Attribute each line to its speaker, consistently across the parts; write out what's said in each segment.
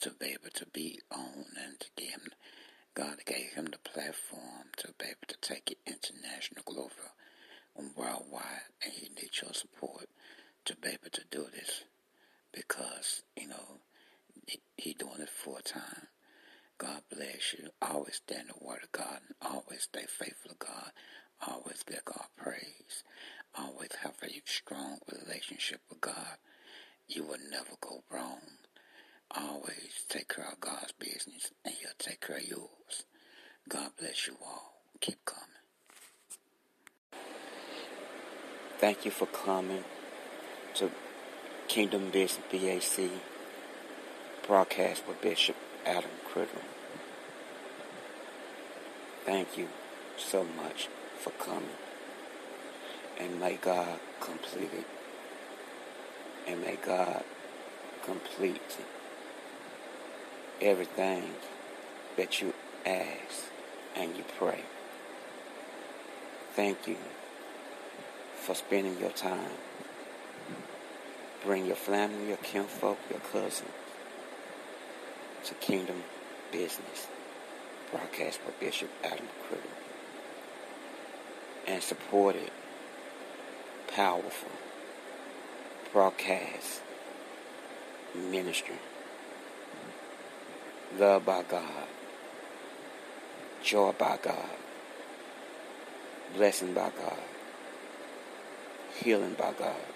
Speaker 1: to be able to be on and give God gave him the platform to be able to take it international, global, and worldwide, and he needs your support to be able to do this because, you know, he, he doing it full time. God bless you. Always stand the word of God and always stay faithful to God. Always give God praise. Always have a strong relationship with God. You will never go wrong. Always take care of God's business and he'll take care of yours. God bless you all. Keep coming. Thank you for coming to Kingdom Business BAC broadcast with Bishop Adam Criddle. Thank you so much for coming. And may God complete it. And may God complete everything that you ask and you pray. Thank you for spending your time. Bring your family, your kinfolk, your cousins to Kingdom Business. Broadcast by Bishop Adam Criddle. And support it. Powerful. Broadcast. Ministry loved by God, joy by God, blessing by God, healing by God.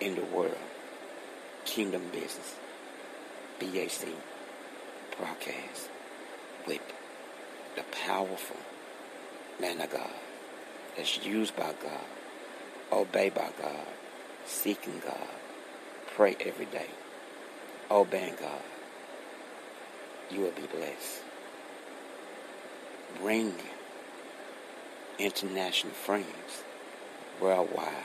Speaker 1: in the world, Kingdom Business, BAC broadcast with the powerful man of God that's used by God, obeyed by God, seeking God, pray every day. Obeying God, you will be blessed. Bring international friends worldwide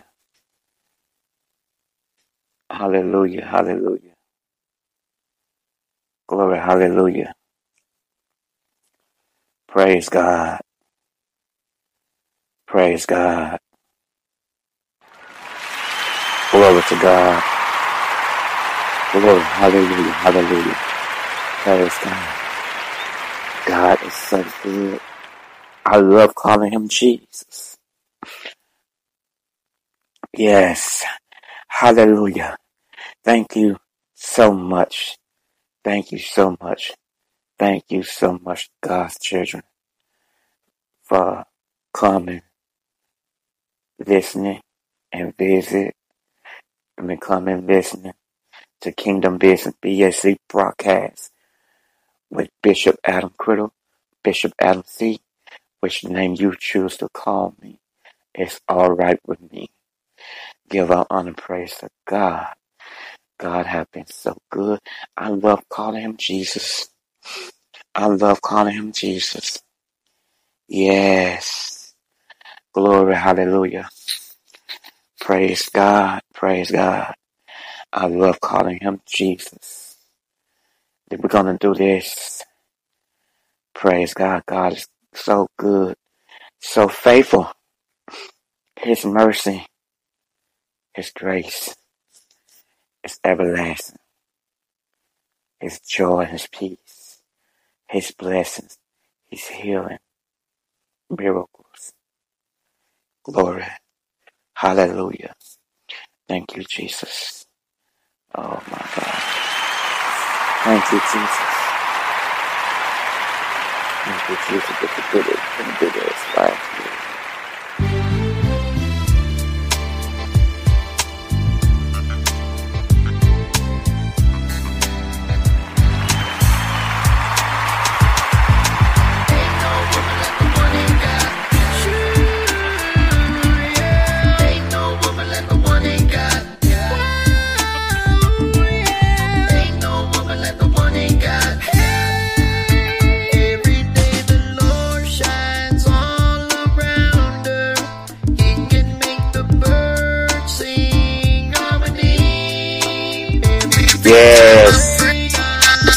Speaker 1: Hallelujah. Hallelujah. Glory. Hallelujah. Praise God. Praise God. Glory to God. Glory, hallelujah, hallelujah. Praise God. God is so good. I love calling him Jesus. Yes. Hallelujah. Thank you so much. Thank you so much. Thank you so much, God's children, for coming, listening, and visit. I mean, coming, listening to Kingdom Business BAC broadcast with Bishop Adam Criddle, Bishop Adam C. Which name you choose to call me, it's all right with me. Give our honor praise to God. God has been so good. I love calling him Jesus. I love calling him Jesus. Yes. Glory, hallelujah. Praise God. Praise God. I love calling him Jesus. We're to do this. Praise God. God is so good, so faithful. His mercy, His grace is everlasting. His joy, His peace, His blessings, His healing, miracles. Glory. Hallelujah. Thank you, Jesus. Oh my God. Thank you, Jesus. Thank you, Jesus. It's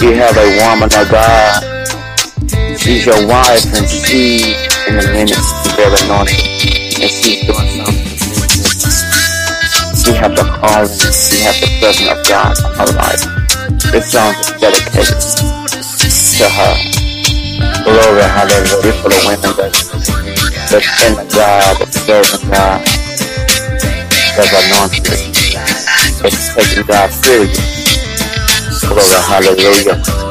Speaker 1: you have a woman of God, she's your wife and she in the ministry very anointed and she's doing something. She have the calling, she have the presence of God in her life. This song is dedicated to her. Glory, hallelujah. For the women that, that's in the God, that's serving God, that's anointed, that's taking God serious. Hallelujah.
Speaker 2: Got.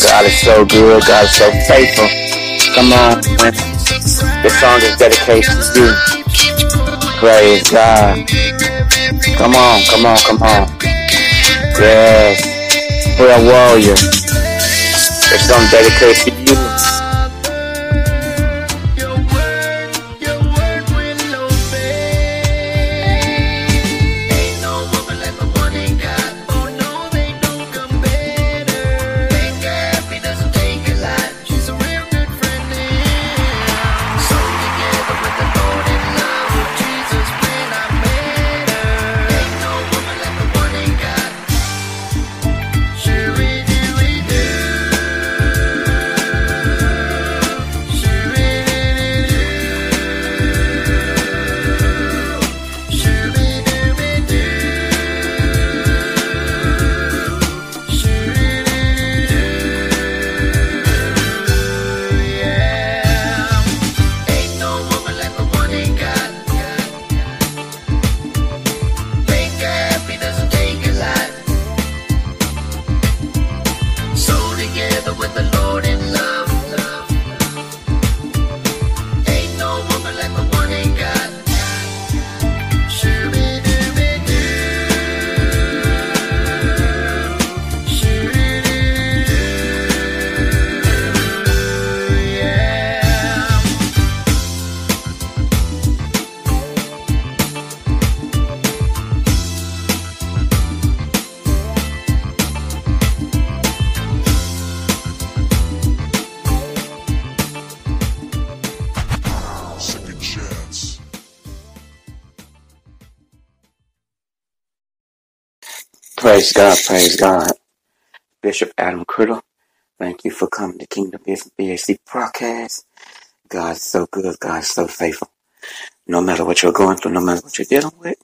Speaker 2: God
Speaker 1: is so good. God is so faithful. Come on, women. This song is dedicated to you. Praise God. Come on, come on, come on. Yes. Prayer warrior. This song dedicated Praise God, praise God. Bishop Adam Criddle, thank you for coming to Kingdom Business BAC broadcast. God is so good. God is so faithful. No matter what you're going through, no matter what you're dealing with,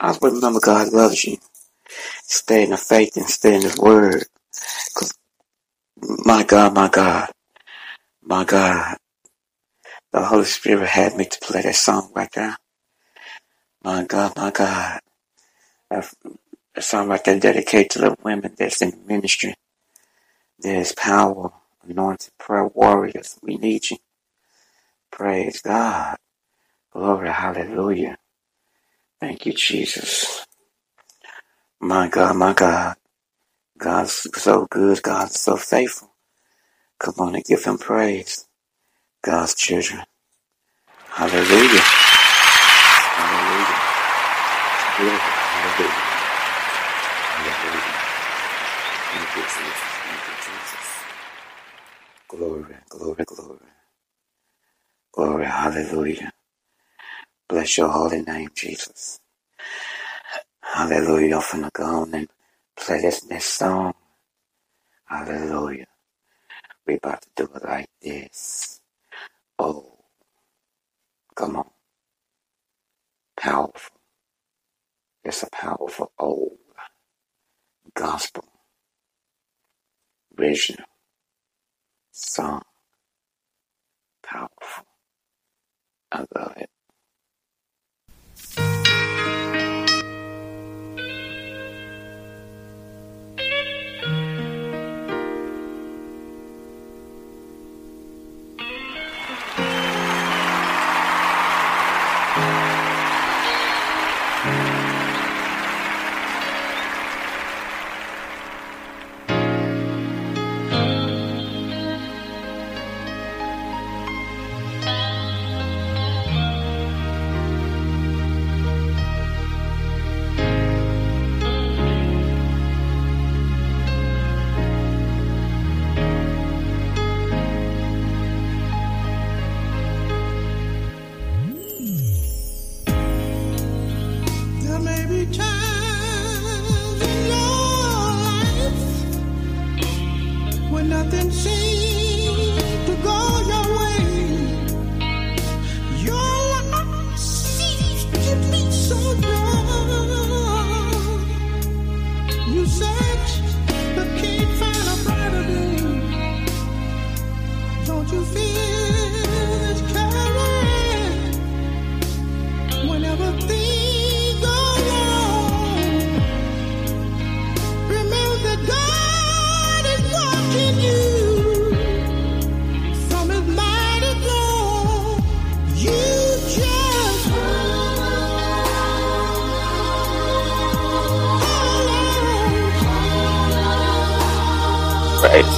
Speaker 1: always remember God loves you. Stay in the faith and stay in His Word. 'Cause my God, my God, my God, the Holy Spirit had me to play that song right there. My God, my God. That that song right there dedicated to the women that's in ministry. There's power, anointed prayer warriors. We need you. Praise God. Glory, hallelujah. Thank you, Jesus. My God, my God. God's so good. God's so faithful. Come on and give him praise. God's children. Hallelujah. Hallelujah. Hallelujah. glory, glory. Glory, hallelujah. Bless your holy name, Jesus. Hallelujah. I'm going to go on and play this next song. Hallelujah. We're about to do it like this. Oh, come on. Powerful. It's a powerful old gospel, original song.
Speaker 2: other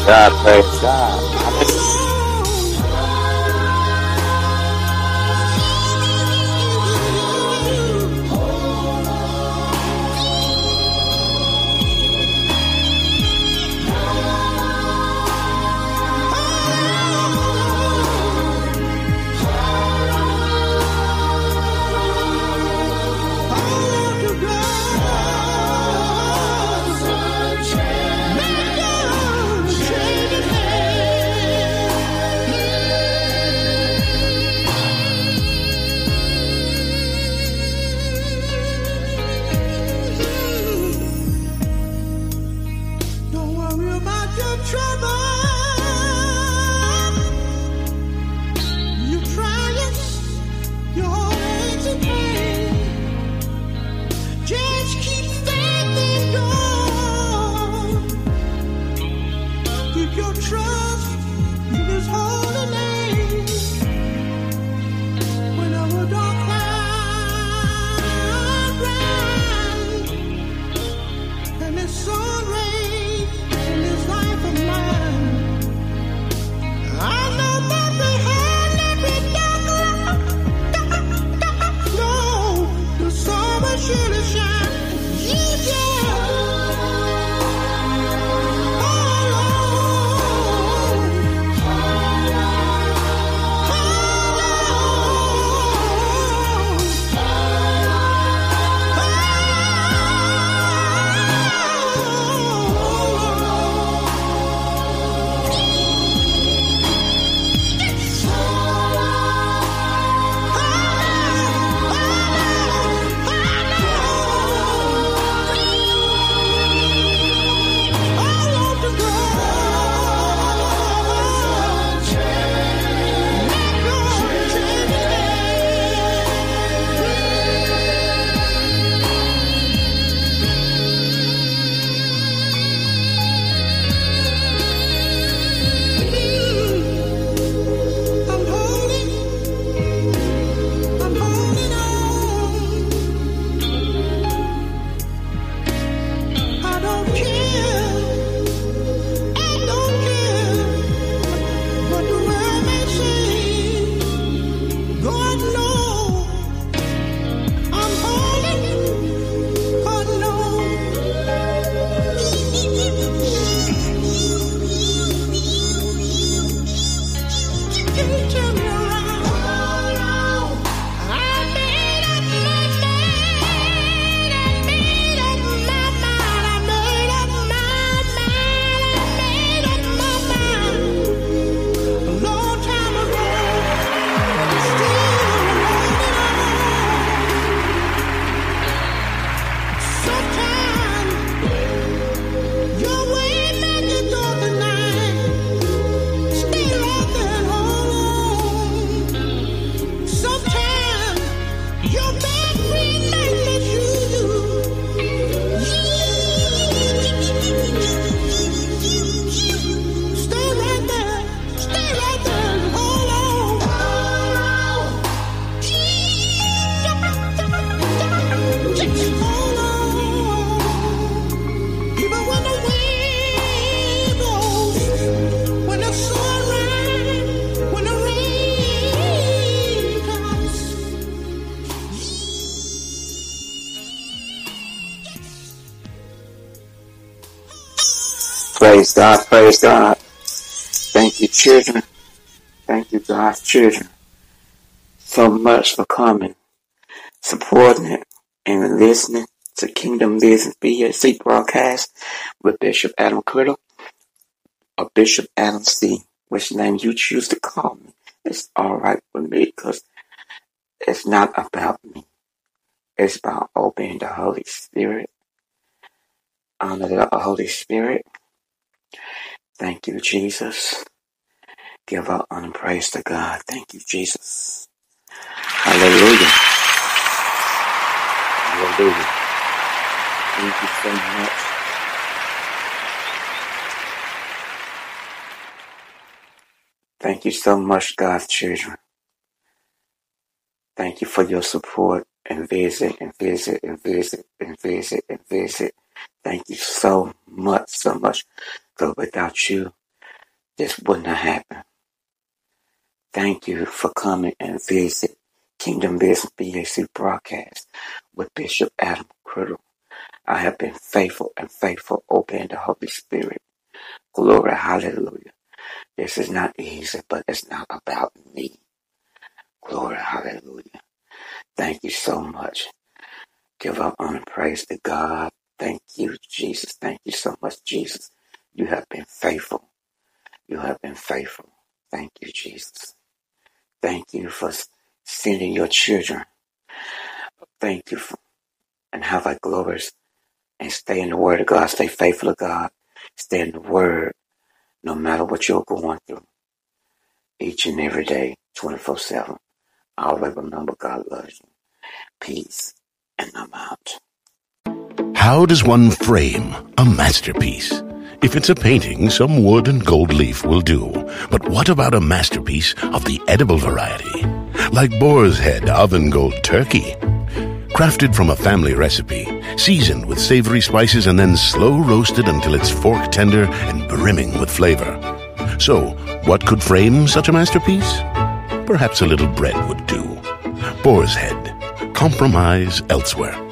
Speaker 2: God,
Speaker 1: praise God. God, praise God. Thank you, children. Thank you, God's children, so much for coming, supporting it, and listening to Kingdom Business BAC broadcast with Bishop Adam Criddle or Bishop Adam C. Which name you choose to call me. It's all right with me because it's not about me. It's about obeying the Holy Spirit, honor the Holy Spirit. Thank you, Jesus. Give our honor and praise to God. Thank you, Jesus. Hallelujah. Hallelujah. Thank you so much. Thank you so much, God's children. Thank you for your support and visit and visit and visit and visit and visit. Thank you so much, so much. Because without you, this wouldn't have happened. Thank you for coming and visit Kingdom Business BAC broadcast with Bishop Adam Criddle. I have been faithful and faithful, obeying the Holy Spirit. Glory, hallelujah. This is not easy, but it's not about me. Glory, hallelujah. Thank you so much. Give up and praise to God. Thank you, Jesus. Thank you so much, Jesus. You have been faithful. You have been faithful. Thank you, Jesus. Thank you for sending your children. Thank you for, and have I glories and stay in the word of God. Stay faithful to God. Stay in the word no matter what you're going through each and every day, 24 7. Always remember God loves you. Peace. And I'm out.
Speaker 3: How does one frame a masterpiece? If it's a painting, some wood and gold leaf will do. But what about a masterpiece of the edible variety? Like Boar's Head Oven Gold Turkey. Crafted from a family recipe, seasoned with savory spices and then slow roasted until it's fork tender and brimming with flavor. So, what could frame such a masterpiece? Perhaps a little bread would do. Boar's Head. Compromise elsewhere.